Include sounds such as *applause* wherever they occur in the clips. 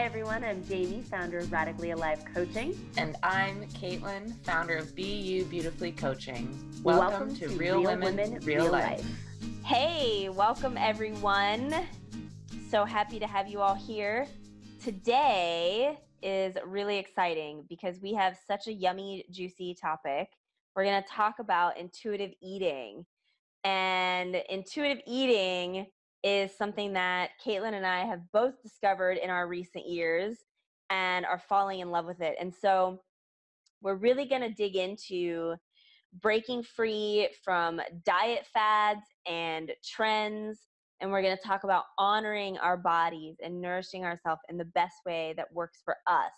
Hi, everyone. I'm Jamie, founder of Radically Alive Coaching. And I'm Caitlin, founder of BU Beautifully Coaching. Welcome, welcome to, to, Real, Real Women, Women, Real, Real life. life. Hey, welcome, everyone. So happy to have you all here. Today is really exciting because we have such a yummy, juicy topic. We're going to talk about intuitive eating. And intuitive eating is something that Caitlin and I have both discovered in our recent years and are falling in love with it. And so we're really going to dig into breaking free from diet fads and trends. And we're going to talk about honoring our bodies and nourishing ourselves in the best way that works for us.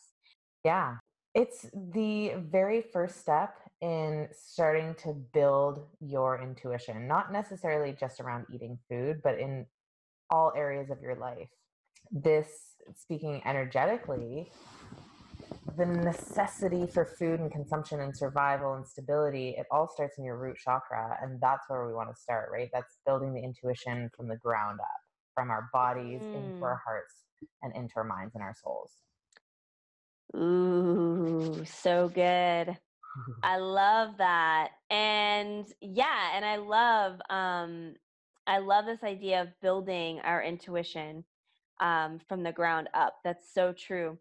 Yeah. It's the very first step in starting to build your intuition, not necessarily just around eating food, but in all areas of your life. This, speaking energetically, the necessity for food and consumption and survival and stability, it all starts in your root chakra. And that's where we want to start, right? That's building the intuition from the ground up, from our bodies mm. into our hearts and into our minds and our souls. Ooh, so good. I love that. And yeah, and I love um I love this idea of building our intuition um, from the ground up. That's so true.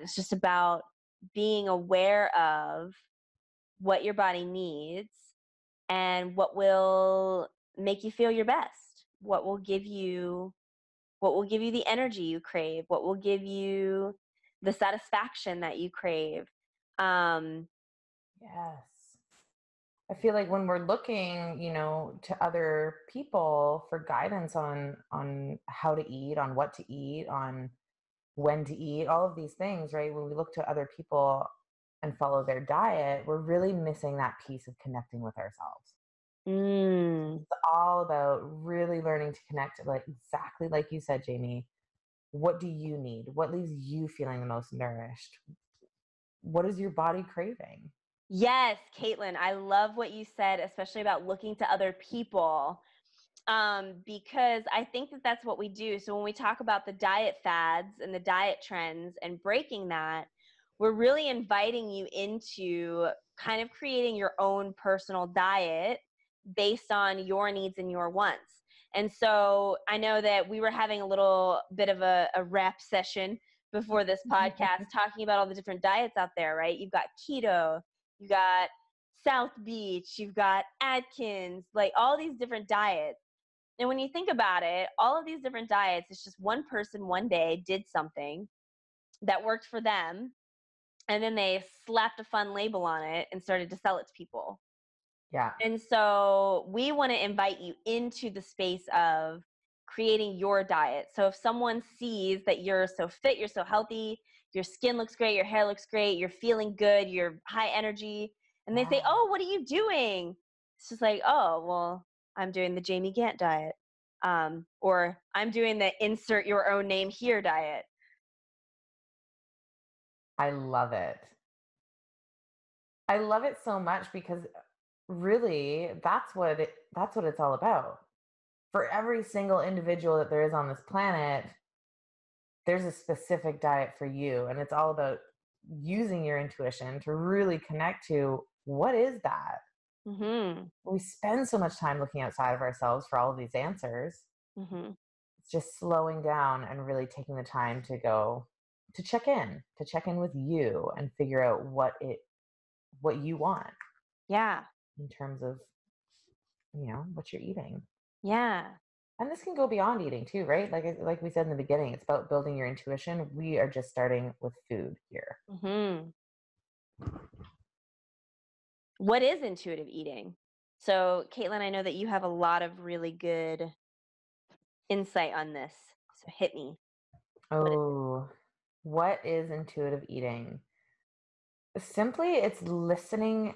It's just about being aware of what your body needs and what will make you feel your best. What will give you what will give you the energy you crave, what will give you the satisfaction that you crave. Um, yes. I feel like when we're looking, you know, to other people for guidance on on how to eat, on what to eat, on when to eat, all of these things, right? When we look to other people and follow their diet, we're really missing that piece of connecting with ourselves. Mm. It's all about really learning to connect, like exactly like you said, Jamie. What do you need? What leaves you feeling the most nourished? What is your body craving? Yes, Caitlin, I love what you said, especially about looking to other people, um, because I think that that's what we do. So when we talk about the diet fads and the diet trends and breaking that, we're really inviting you into kind of creating your own personal diet based on your needs and your wants. And so I know that we were having a little bit of a, a rap session before this *laughs* podcast talking about all the different diets out there, right? You've got keto, you got South Beach, you've got Atkins, like all these different diets. And when you think about it, all of these different diets, it's just one person one day did something that worked for them. And then they slapped a fun label on it and started to sell it to people. Yeah. And so we want to invite you into the space of creating your diet. So if someone sees that you're so fit, you're so healthy, your skin looks great, your hair looks great, you're feeling good, you're high energy, and they say, "Oh, what are you doing?" It's just like, "Oh, well, I'm doing the Jamie Gant diet." Um, or I'm doing the insert your own name here diet. I love it. I love it so much because really that's what it that's what it's all about. For every single individual that there is on this planet, there's a specific diet for you and it's all about using your intuition to really connect to what is that? Mm-hmm. we spend so much time looking outside of ourselves for all of these answers. Mm-hmm. it's just slowing down and really taking the time to go to check in to check in with you and figure out what it what you want. Yeah. In terms of you know what you're eating. Yeah and this can go beyond eating too right? Like like we said in the beginning it's about building your intuition. We are just starting with food here. Mm-hmm. what is intuitive eating? So caitlin i know that you have a lot of really good insight on this so hit me. Oh what is intuitive eating? Simply it's listening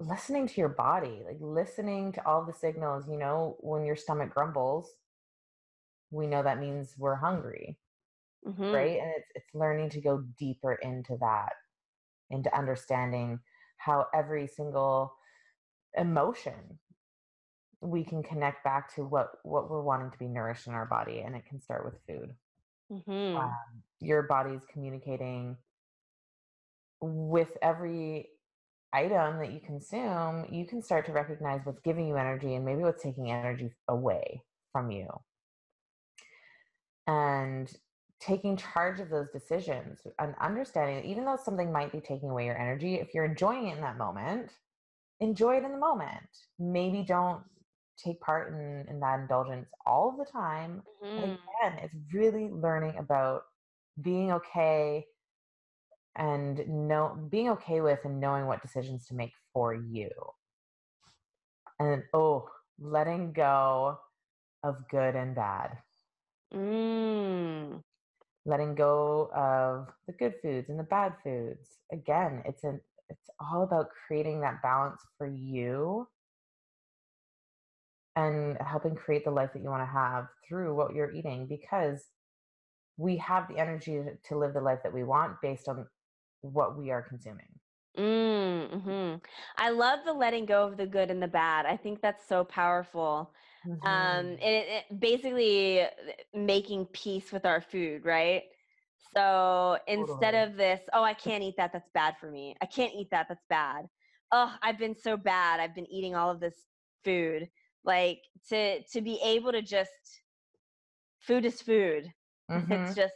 listening to your body, like listening to all the signals, you know, when your stomach grumbles, we know that means we're hungry. Mm-hmm. Right? And it's it's learning to go deeper into that, into understanding how every single emotion we can connect back to what what we're wanting to be nourished in our body and it can start with food Mm-hmm. Um, your body's communicating with every item that you consume, you can start to recognize what's giving you energy and maybe what's taking energy away from you. And taking charge of those decisions and understanding that even though something might be taking away your energy, if you're enjoying it in that moment, enjoy it in the moment. Maybe don't take part in, in that indulgence all the time. Mm-hmm. Again, it's really learning about being okay and know being okay with and knowing what decisions to make for you. And oh, letting go of good and bad. Mm. Letting go of the good foods and the bad foods. Again, it's an it's all about creating that balance for you and helping create the life that you want to have through what you're eating because we have the energy to live the life that we want based on what we are consuming. Mm-hmm. I love the letting go of the good and the bad. I think that's so powerful. Mm-hmm. Um, it, it basically uh, making peace with our food, right? So instead totally. of this, oh, I can't eat that. That's bad for me. I can't eat that. That's bad. Oh, I've been so bad. I've been eating all of this food. Like to to be able to just food is food. *laughs* Mm-hmm. It's just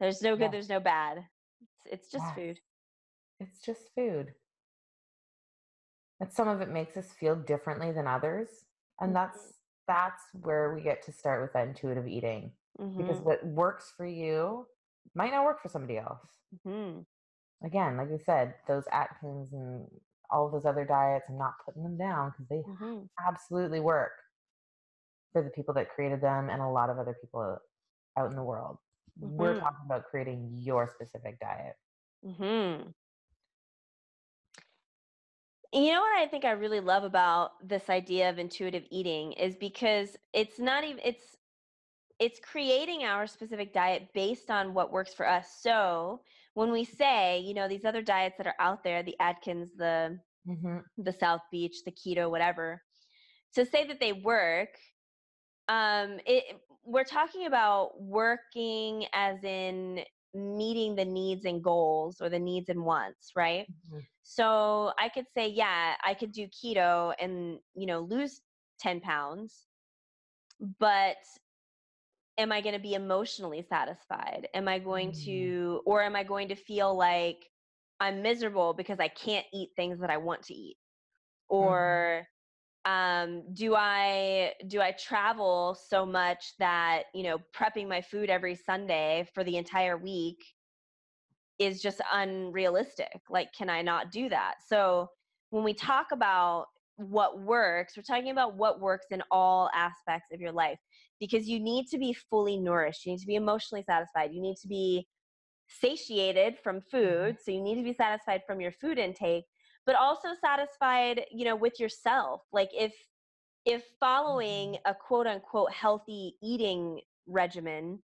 there's no good. Yeah. There's no bad. It's, just food. It's just food. And some of it makes us feel differently than others, and mm-hmm. that's that's where we get to start with that intuitive eating mm-hmm. because what works for you might not work for somebody else. Mm-hmm. Again, like we said, those Atkins and all those other diets, I'm not putting them down because they mm-hmm. absolutely work for the people that created them and a lot of other people out in the world. We're mm-hmm. talking about creating your specific diet. Mm-hmm. You know what I think I really love about this idea of intuitive eating is because it's not even it's it's creating our specific diet based on what works for us. So when we say, you know, these other diets that are out there, the Atkins, the mm-hmm. the South Beach, the keto, whatever, to say that they work, um, it, we're talking about working as in meeting the needs and goals or the needs and wants, right? Mm-hmm. So I could say, yeah, I could do keto and, you know, lose 10 pounds, but am I going to be emotionally satisfied? Am I going mm. to, or am I going to feel like I'm miserable because I can't eat things that I want to eat? Mm-hmm. Or mm. Um, do I do I travel so much that you know prepping my food every Sunday for the entire week is just unrealistic? Like, can I not do that? So when we talk about what works, we're talking about what works in all aspects of your life because you need to be fully nourished. You need to be emotionally satisfied. You need to be satiated from mm-hmm. food. So you need to be satisfied from your food intake, but also satisfied, you know, with yourself. Like if if following mm-hmm. a quote unquote healthy eating regimen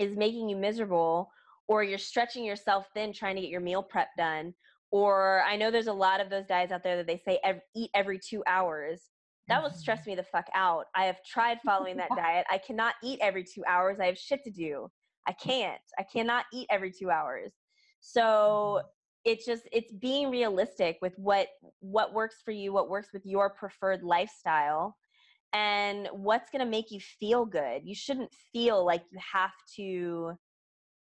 is making you miserable or you're stretching yourself thin trying to get your meal prep done or I know there's a lot of those diets out there that they say ev- eat every 2 hours that will mm-hmm. stress me the fuck out. I have tried following that *laughs* diet. I cannot eat every two hours. I have shit to do. I can't. I cannot eat every two hours. So mm-hmm. It's just it's being realistic with what what works for you, what works with your preferred lifestyle, and what's gonna make you feel good. You shouldn't feel like you have to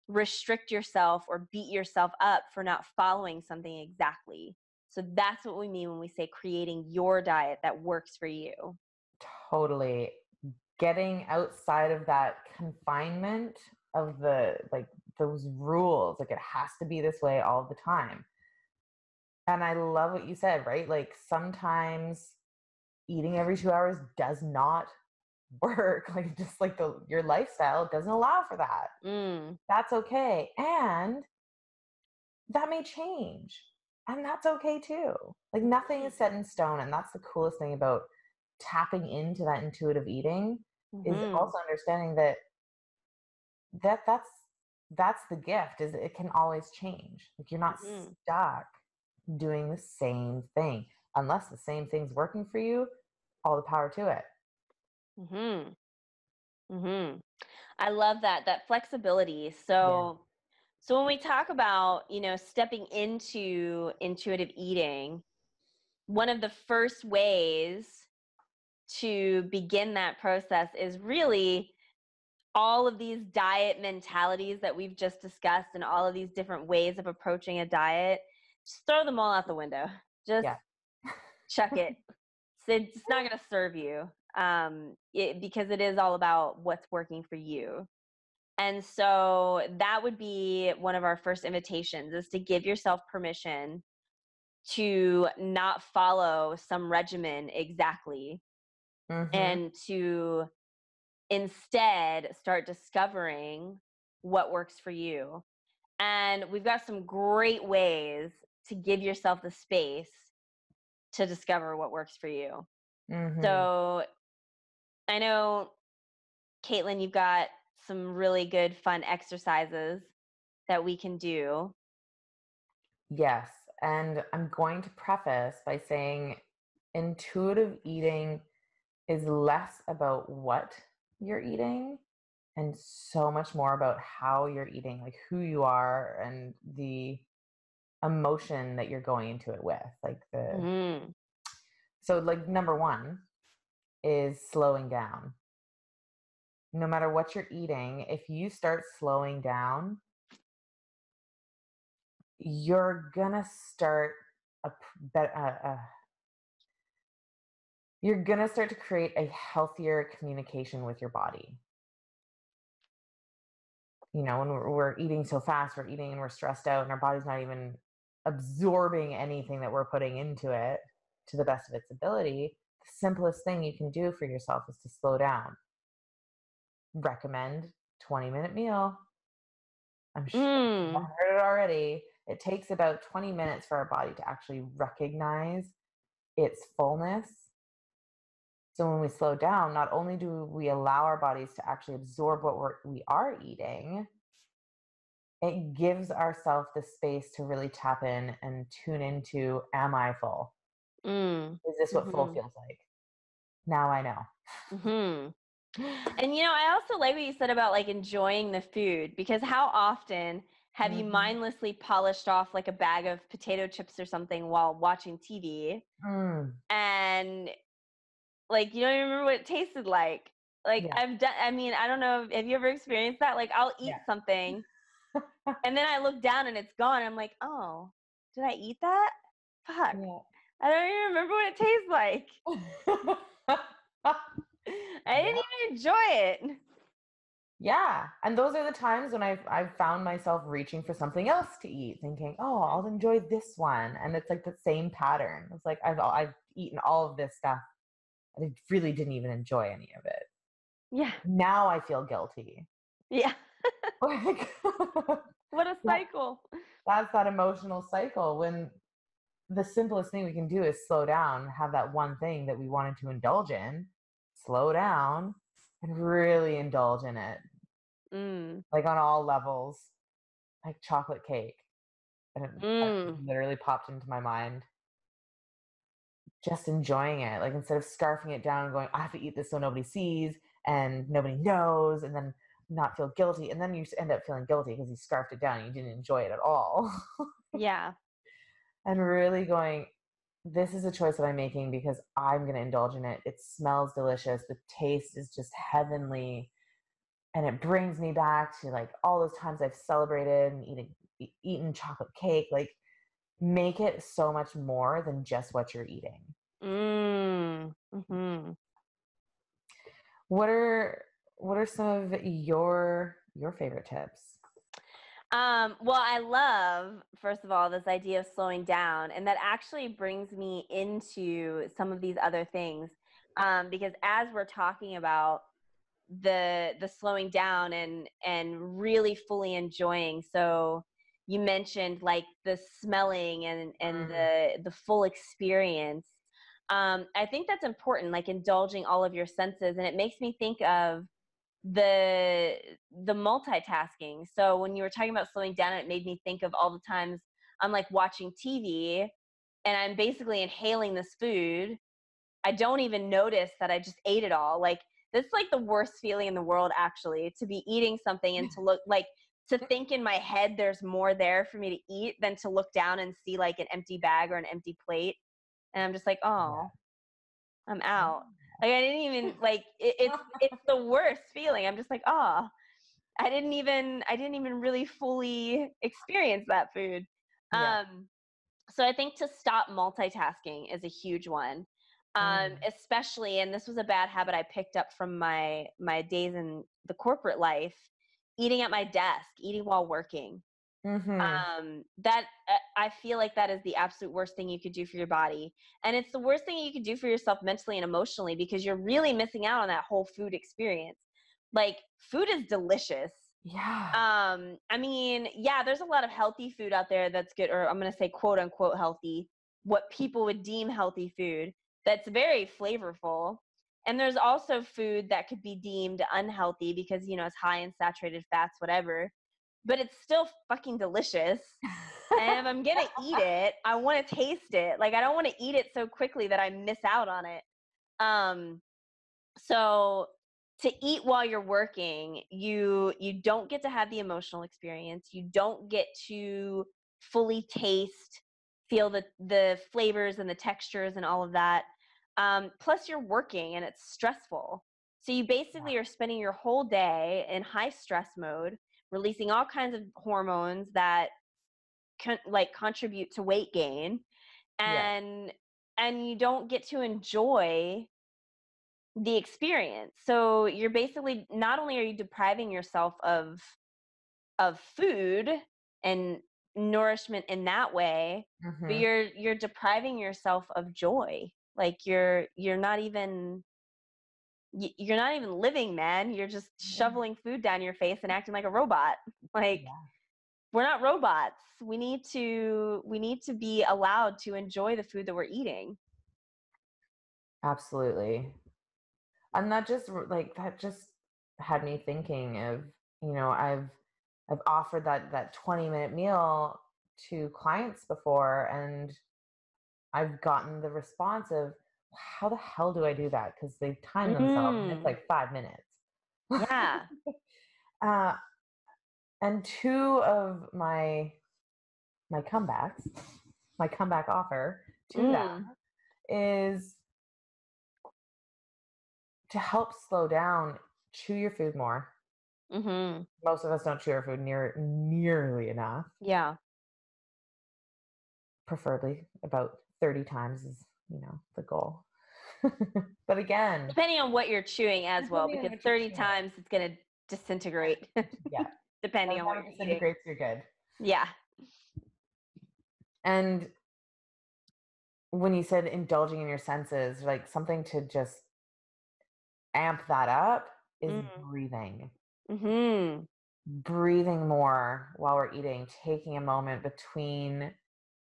restrict yourself or beat yourself up for not following something exactly. So that's what we mean when we say creating your diet that works for you. Totally. Getting outside of that confinement of the like those rules, like it has to be this way all the time. And I love what you said, right? Like sometimes eating every 2 hours does not *laughs* work like just like the your lifestyle doesn't allow for that mm. that's okay and that may change and that's okay too. Like nothing is set in stone, and that's the coolest thing about tapping into that intuitive eating mm-hmm. is also understanding that that that's that's the gift is it can always change. Like you're not mm-hmm. stuck doing the same thing unless the same thing's working for you. All the power to it. Hmm. Mm-hmm. I love that that flexibility. So yeah. so when we talk about, you know, stepping into intuitive eating, one of the first ways to begin that process is really all of these diet mentalities that we've just discussed and all of these different ways of approaching a diet just throw them all out the window just yeah. chuck it *laughs* it's not going to serve you um, it, because it is all about what's working for you and so that would be one of our first invitations is to give yourself permission to not follow some regimen exactly mm-hmm. and to instead start discovering what works for you. And we've got some great ways to give yourself the space to discover what works for you. Mm-hmm. So I know, Caitlin, you've got some really good fun exercises that we can do. Yes. And I'm going to preface by saying intuitive eating is less about what you're eating and so much more about how you're eating, like who you are and the emotion that you're going into it with. Like the mm-hmm. so like number one is slowing down. No matter what you're eating, if you start slowing down, you're gonna start a, a, a you're going to start to create a healthier communication with your body. You know, when we're, we're, eating so fast, we're eating and we're stressed out, and our body's not even absorbing anything that we're putting into it to the best of its ability. The simplest thing you can do for yourself is to slow down. Recommend 20 minute meal. I'm sure mm. you've heard it already. It takes about 20 minutes for our body to actually recognize its fullness so when we slow down, not only do we allow our bodies to actually absorb what we're, we are eating, it gives ourselves the space to really tap in and tune into Am I full? Mm. Is this what mm-hmm. full feels like? Now I know. Mm-hmm. And you know, I also like what you said about like enjoying the food because how often have mm-hmm. you mindlessly polished off like a bag of potato chips or something while watching TV? Mm. And like you don't even remember what it tasted like. Like yeah. I've done. I mean, I don't know. Have you ever experienced that? Like I'll eat yeah. something, *laughs* and then I look down and it's gone. I'm like, oh, did I eat that? Fuck. Yeah. I don't even remember what it tastes like. *laughs* I didn't even enjoy it. Yeah, and those are the times when I've I've found myself reaching for something else to eat, thinking, "Oh, I'll enjoy this one," and it's like the same pattern. It's like I've I've eaten all of this stuff I really didn't even enjoy any of it. Yeah. Now I feel guilty. Yeah. *laughs* like, *laughs* what a cycle. That's that emotional cycle when the simplest thing we can do is slow down, have that one thing that we wanted to indulge in, slow down and really indulge in it. Mm. Like on all levels, like chocolate cake. And it mm. literally popped into my mind just enjoying it. Like instead of scarfing it down and going, I have to eat this so nobody sees and nobody knows, and then not feel guilty. And then you end up feeling guilty because you scarfed it down and you didn't enjoy it at all. yeah. *laughs* And really going, this is a choice that I'm making because I'm going to indulge in it. It smells delicious. The taste is just heavenly. And it brings me back to like all those times I've celebrated and eating, eaten chocolate cake. Like make it so much more than just what you're eating. Mm, hmm What are what are some of your your favorite tips? Um, well, I love, first of all, this idea of slowing down, and that actually brings me into some of these other things. Um, because as we're talking about the the slowing down and and really fully enjoying, so you mentioned like the smelling and and mm-hmm. the the full experience um, i think that's important like indulging all of your senses and it makes me think of the the multitasking. So when you were talking about slowing down it made me think of all the times i'm like watching tv and i'm basically inhaling this food. I don't even notice that i just ate it all. Like this is like the worst feeling in the world actually to be eating something and *laughs* to look like to think in my head there's more there for me to eat than to look down and see like an empty bag or an empty plate. And i'm just like oh i'm out. Like i didn't even like it, it's *laughs* it's the worst feeling. I'm just like oh i didn't even i didn't even really fully experience that food. Yeah. um so i think to stop multitasking is a huge one. Um, mm. especially and this was a bad habit i picked up from my my days in the corporate life eating at my desk eating while working mm-hmm. um, that uh, i feel like that is the absolute worst thing you could do for your body and it's the worst thing you could do for yourself mentally and emotionally because you're really missing out on that whole food experience like food is delicious yeah um i mean yeah there's a lot of healthy food out there that's good or i'm going to say quote unquote healthy what people would deem healthy food that's very flavorful. And there's also food that could be deemed unhealthy because, you know, it's high in saturated fats, whatever. But it's still fucking delicious. and if I'm gonna eat *laughs* it, I want to taste it. Like I don't want to eat it so quickly that I miss out on it. Um, so to eat while you're working, you you don't get to have the emotional experience. You don't get to fully taste, feel the the flavors and the textures and all of that. Um, plus, you're working and it's stressful. So you basically are spending your whole day in high stress mode, releasing all kinds of hormones that can like contribute to weight gain, and yeah. and you don't get to enjoy the experience. So you're basically not only are you depriving yourself of of food and nourishment in that way, mm-hmm. but you're you're depriving yourself of joy like you're you're not even you're not even living man. You're just shoveling food down your face and acting like a robot. *laughs* Like yeah. we're not robots. We need to we need to be allowed to enjoy the food that we're eating. Absolutely. And that just like that just had me thinking of you know i've i've offered that that 20 minute meal to clients before and I've gotten the response of, how the hell do I do that? Because they've timed mm-hmm. themselves and it's mm. like five minutes. Yeah. *laughs* uh, and two of my my comebacks, my comeback offer to mm. them is to help slow down, chew your food more. Mm-hmm. Most of us don't chew our food near nearly enough. Yeah. Preferably about 30 times is, you know, the goal. *laughs* but again, depending on what you're chewing as well, because 30 times it's going to disintegrate. *laughs* yeah. depending on what you're disintegrates, you're good. Yeah. And when you said indulging in your senses, like something to just amp that up is mm. breathing. Mm-hmm. Breathing more while we're eating, taking a moment between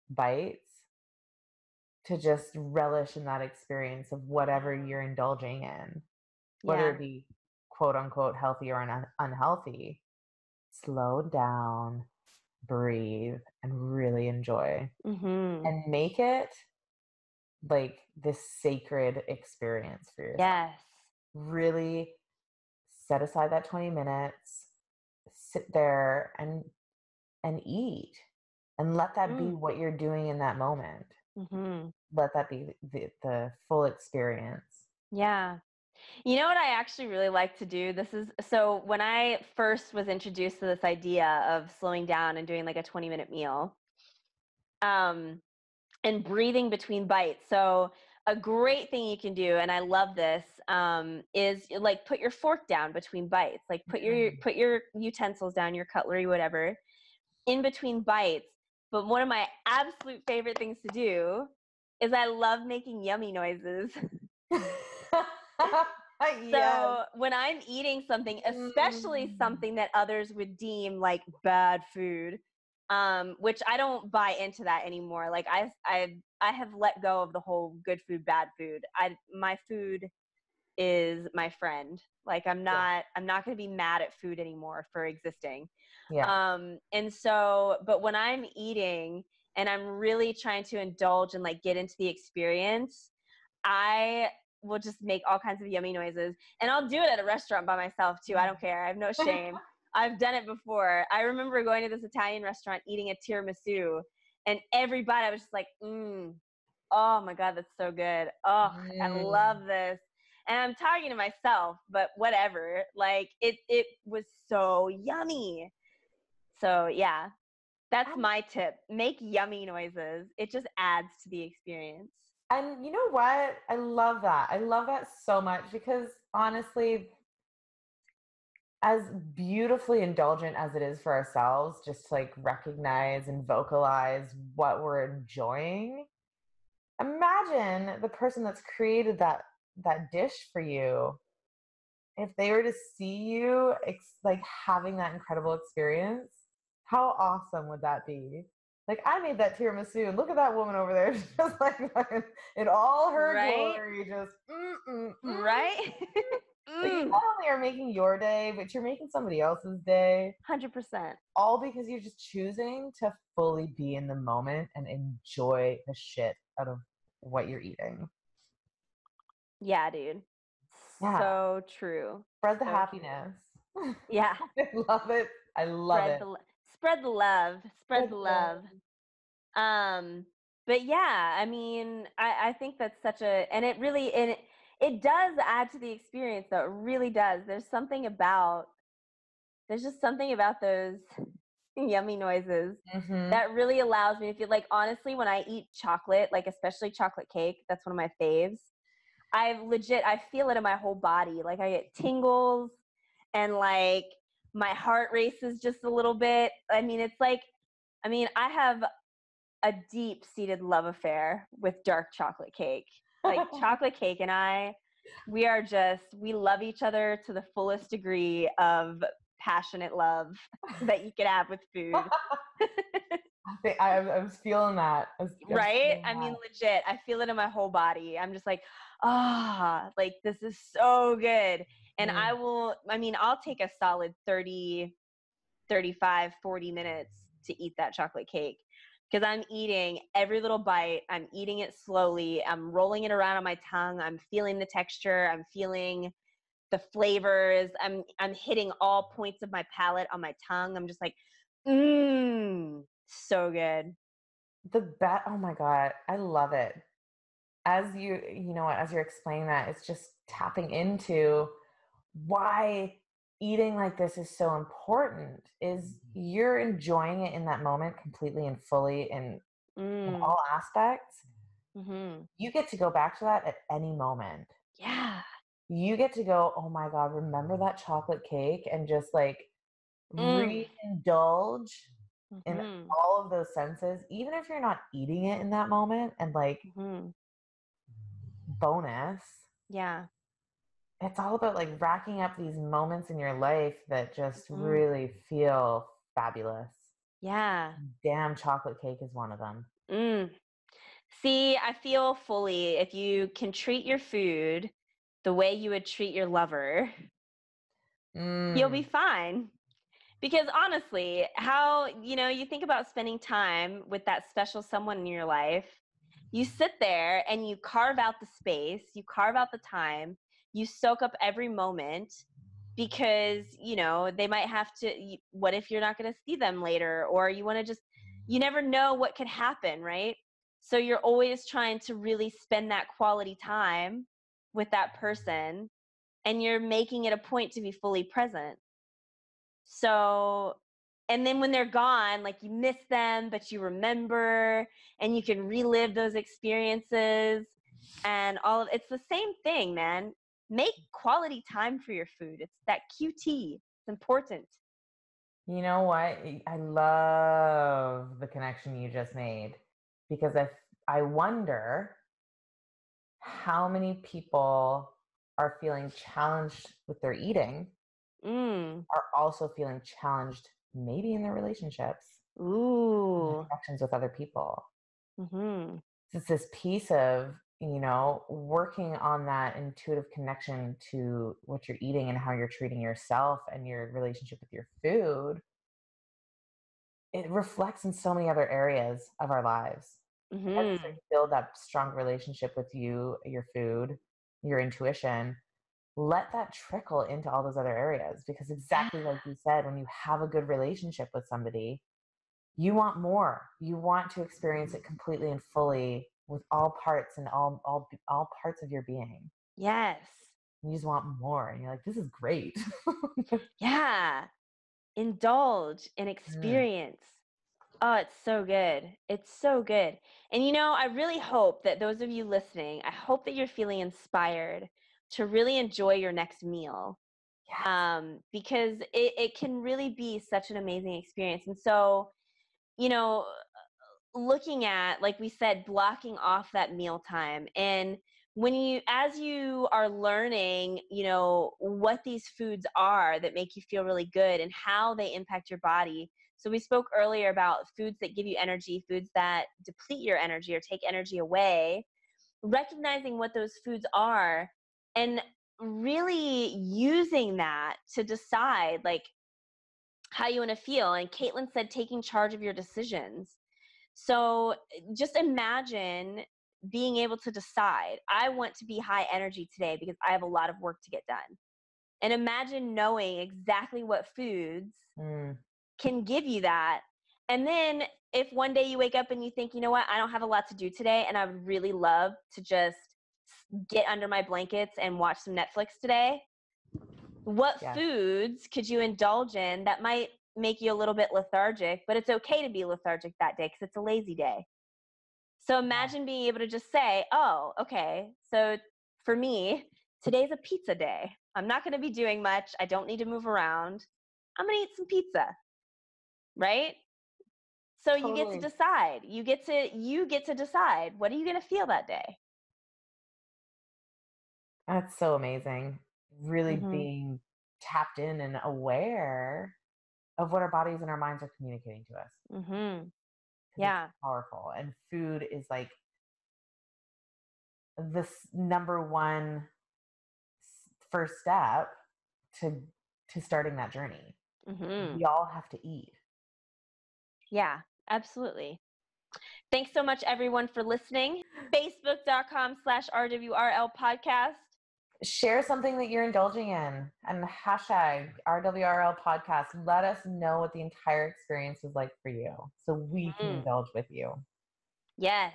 bites to just relish in that experience of whatever you're indulging in, whether yeah. it be quote unquote healthy or un- unhealthy. Slow down, breathe, and really enjoy. Mm-hmm. And make it like this sacred experience for yourself. Yes. Really set aside that 20 minutes, sit there and and eat and let that mm. be what you're doing in that moment. Mm-hmm. Let that be the, the full experience. Yeah. You know what I actually really like to do? This is so when I first was introduced to this idea of slowing down and doing like a 20 minute meal um, and breathing between bites. So, a great thing you can do, and I love this, um, is like put your fork down between bites. Like put your mm-hmm. put your utensils down, your cutlery, whatever, in between bites, but one of my absolute favorite things to do is I love making yummy noises. *laughs* so when I'm eating something, especially mm. something that others would deem like bad food, um, which I don't buy into that anymore. Like I, I, I have let go of the whole good food, bad food. I, my food is my friend. Like I'm not, yeah. I'm not going to be mad at food anymore for existing. Yeah. Um, and so, but when I'm eating and I'm really trying to indulge and like get into the experience, I will just make all kinds of yummy noises. And I'll do it at a restaurant by myself too. I don't care. I have no shame. *laughs* I've done it before. I remember going to this Italian restaurant eating a tiramisu, and every bite I was just like, mm, oh my God, that's so good. Oh, mm. I love this. And I'm talking to myself, but whatever. Like it it was so yummy. So yeah, that's my tip. Make yummy noises. It just adds to the experience. And you know what? I love that. I love that so much because honestly, as beautifully indulgent as it is for ourselves, just to like recognize and vocalize what we're enjoying, imagine the person that's created that that dish for you if they were to see you ex- like having that incredible experience how awesome would that be? Like I made that tiramisu, and look at that woman over there, *laughs* just like in all her right? glory, just mm, mm, mm, right. *laughs* like you not only are making your day, but you're making somebody else's day. Hundred percent. All because you're just choosing to fully be in the moment and enjoy the shit out of what you're eating. Yeah, dude. Yeah. So true. Spread the so happiness. True. Yeah. *laughs* I love it. I love Spread it. The, spread the love spread the love. um but yeah i mean i i think that's such a and it really and it, it does add to the experience though it really does. There's something about there's just something about those *laughs* yummy noises mm-hmm. that really allows me to feel like honestly when i eat chocolate like especially chocolate cake that's one of my faves i legit i feel it in my whole body like i get tingles and like my heart races just a little bit. I mean, it's like, I mean, I have a deep seated love affair with dark chocolate cake. Like, *laughs* chocolate cake and I, we are just, we love each other to the fullest degree of passionate love that you could have with food. *laughs* I, I, was feeling that. I was, I right? Feeling I mean, legit. I feel it in my whole body. I'm just like, ah, oh, like this is so good and mm. i will i mean i'll take a solid 30 35 40 minutes to eat that chocolate cake. Because i'm eating every little bite. I'm eating it slowly. I'm rolling it around on my tongue. I'm feeling the texture. I'm feeling the flavors. I'm i'm hitting all points of my palate on my tongue. I'm just like mmm so good. The bet oh my god i love it. As you you know as you're explaining that it's just tapping into why eating like this is so important is mm-hmm. you're enjoying it in that moment completely and fully in, mm. in all aspects mm-hmm. you get to go back to that at any moment yeah you get to go oh my god remember that chocolate cake and just like mm. re-indulge mm-hmm. in all of those senses even if you're not eating it in that moment and like mm-hmm. bonus yeah it's all about like racking up these moments in your life that just mm. really feel fabulous. Yeah. Damn, chocolate cake is one of them. Mm. See, I feel fully if you can treat your food the way you would treat your lover, mm. you'll be mm. fine. Because honestly, how, you know, you think about spending time with that special someone in your life, you sit there and you carve out the space, you carve out the time you soak up every moment because you know they might have to what if you're not going to see them later? Or you want to just you never know what could happen right? So you're always trying to really spend that quality time with that person and you're making it a point to be fully present. So and then when they're gone like you miss them but you remember and you can relive those experiences and all of it's the same thing man make quality time for your food. It's that QT. It's important. You know what? I love the connection you just made because I I wonder how many people are feeling challenged with their eating mm. are also feeling challenged maybe in their relationships ooh connections with other people mm-hmm. it's this piece of you know, working on that intuitive connection to what you're eating and how you're treating yourself and your relationship with your food, it reflects in so many other areas of our lives. Mm-hmm. build that strong relationship with you, your food, your intuition, let that trickle into all those other areas because exactly like *sighs* you said when you have a good relationship with somebody you want more you want to experience it completely and fully with all parts and all all all parts of your being. Yes. You just want more and you're like this is great. *laughs* Yeah. Indulge and experience. Mm. oh it's so good. It's so good. And you know i really hope that those of you listening i hope that you're feeling inspired to really enjoy your next meal yes. um, because it, it can really be such an amazing experience. And so you know looking at like we said blocking off that meal time and when you as you are learning you know what these foods are that make you feel really good and how they impact your body. So we spoke earlier about foods that give you energy foods that deplete your energy or take energy away. Recognizing what those foods are and really using that to decide like how you want to feel. And caitlin said taking charge of your decisions so just imagine being able to decide i want to be high energy today because i have a lot of work to get done and imagine knowing exactly what foods mm. can give you that and then if one day you wake up and you think you know what i don't have a lot to do today and i would really love to just get under my blankets and watch some Netflix today, what yeah. foods could you indulge in that might make you a little bit lethargic, but it's okay to be lethargic that day because it's a lazy day. So imagine being able to just say, oh, okay, so for me, today's a pizza day. I'm not going to be doing much. I don't need to move around. I'm going to eat some pizza. Right? So totally. you get to decide. You get to you get to decide what are you going to feel that day? That's so amazing. Really mm-hmm. being tapped in and aware of what our bodies and our minds are communicating to us. Mm-hmm. Yeah. powerful. And food is like this number one first step to to starting that journey. Mm-hmm. We all have to eat. Yeah, absolutely. Thanks so much, everyone, for listening. *laughs* Facebook.com slash RWRL podcast share something that you're indulging in and hashtag RWRL podcast. Let us know what the entire experience was like for you so we can mm. indulge with you. Yes.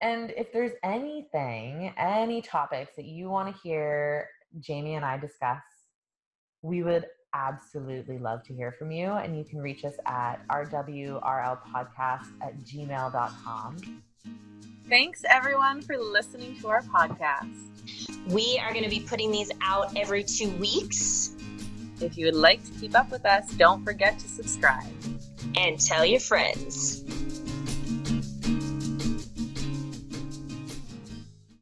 And if there's anything, any topics that you want to hear Jamie and I discuss, we would absolutely love to hear from you. And you can reach us at rwrlpodcast at gmail.com. Thanks, everyone, for listening to our podcast. We are going to be putting these out every two weeks. If you would like to keep up with us, don't forget to subscribe. And tell your friends.